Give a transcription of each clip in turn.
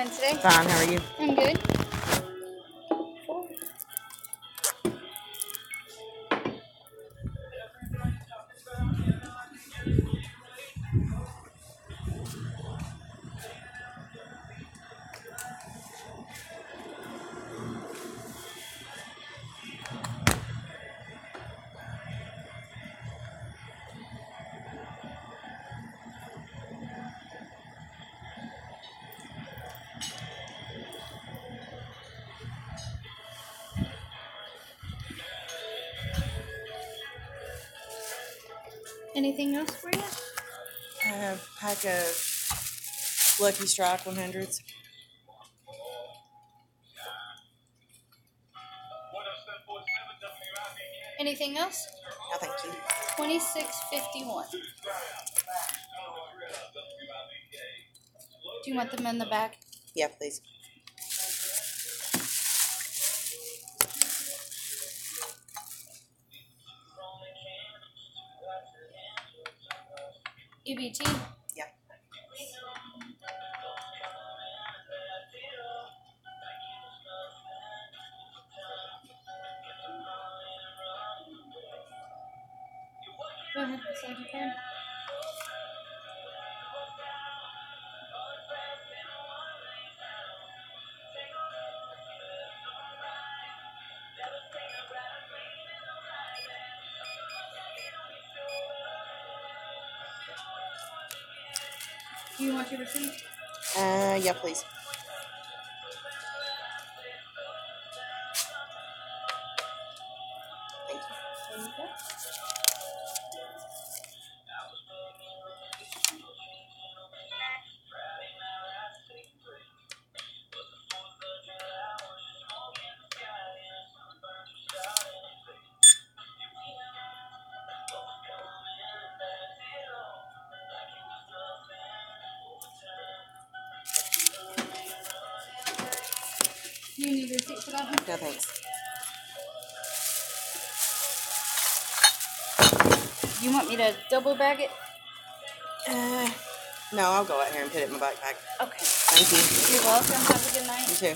How are you today? Fine, how are you? I'm good. Anything else for you? I have a pack of Lucky Strike 100s. Anything else? No, thank you. Twenty-six fifty-one. Do you want them in the back? Yeah, please. EBT. Yeah. Do you want your receipt? Uh, yeah, please. Double bag it? Uh, no, I'll go out here and put it in my backpack. Okay. Thank you. You're welcome. Have a good night. You too.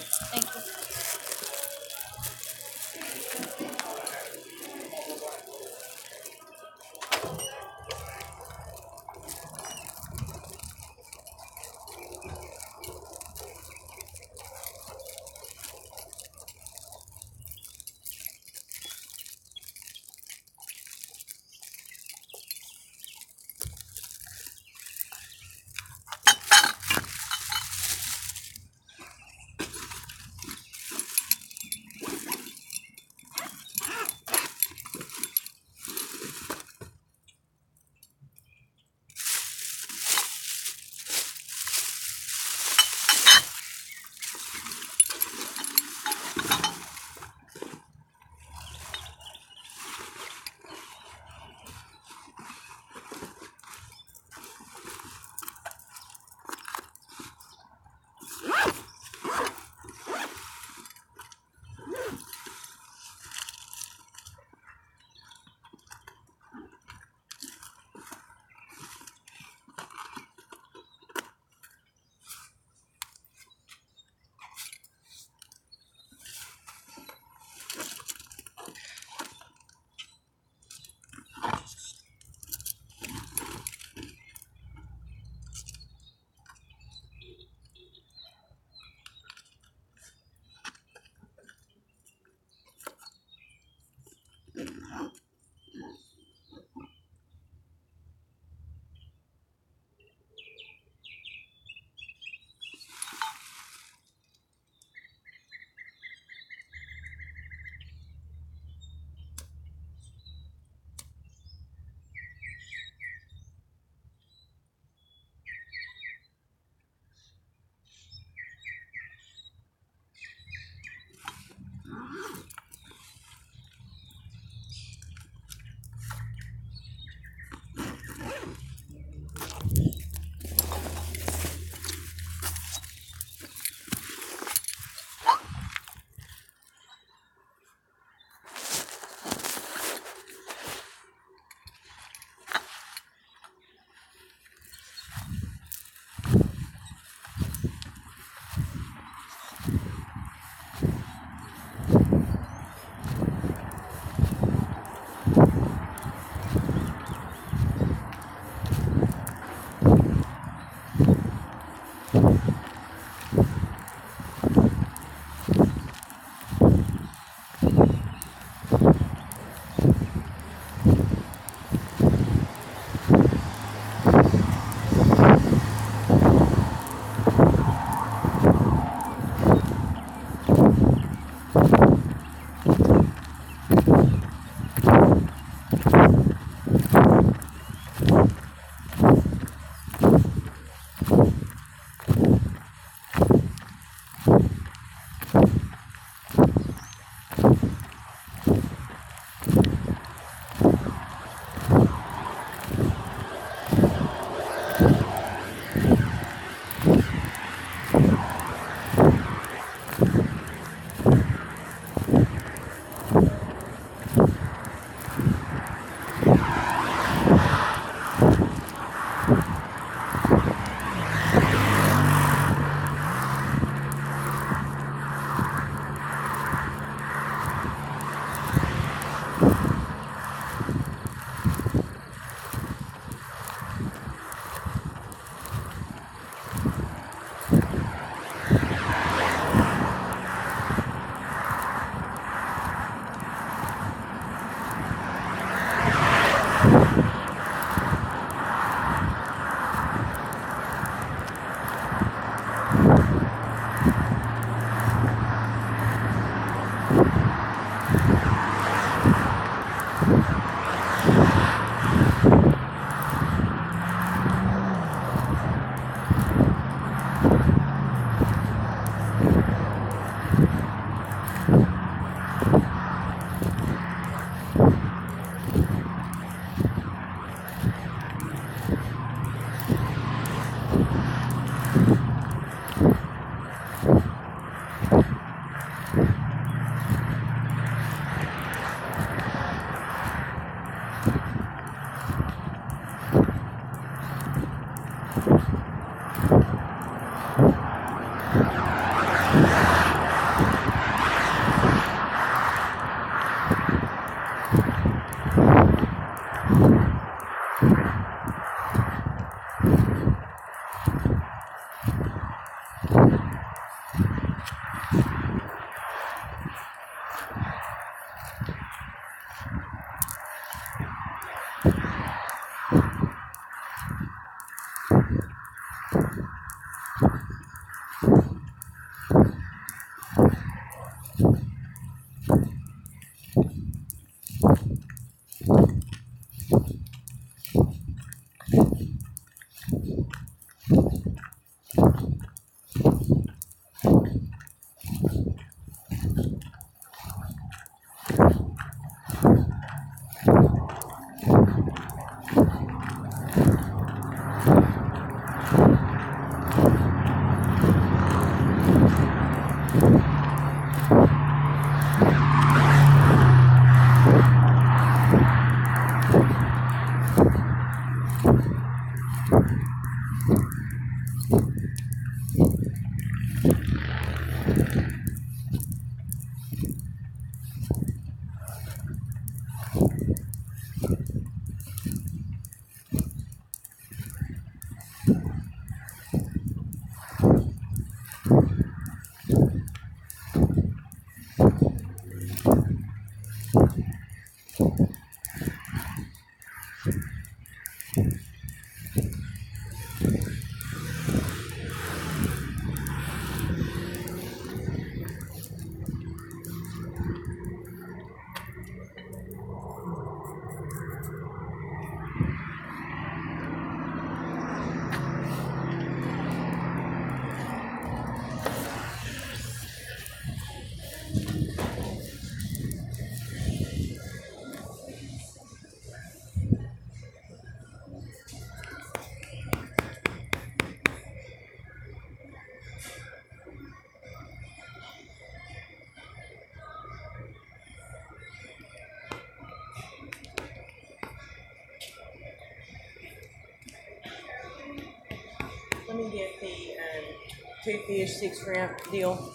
Two fish, six shrimp deal.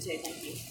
Great day. You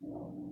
thank you. Um,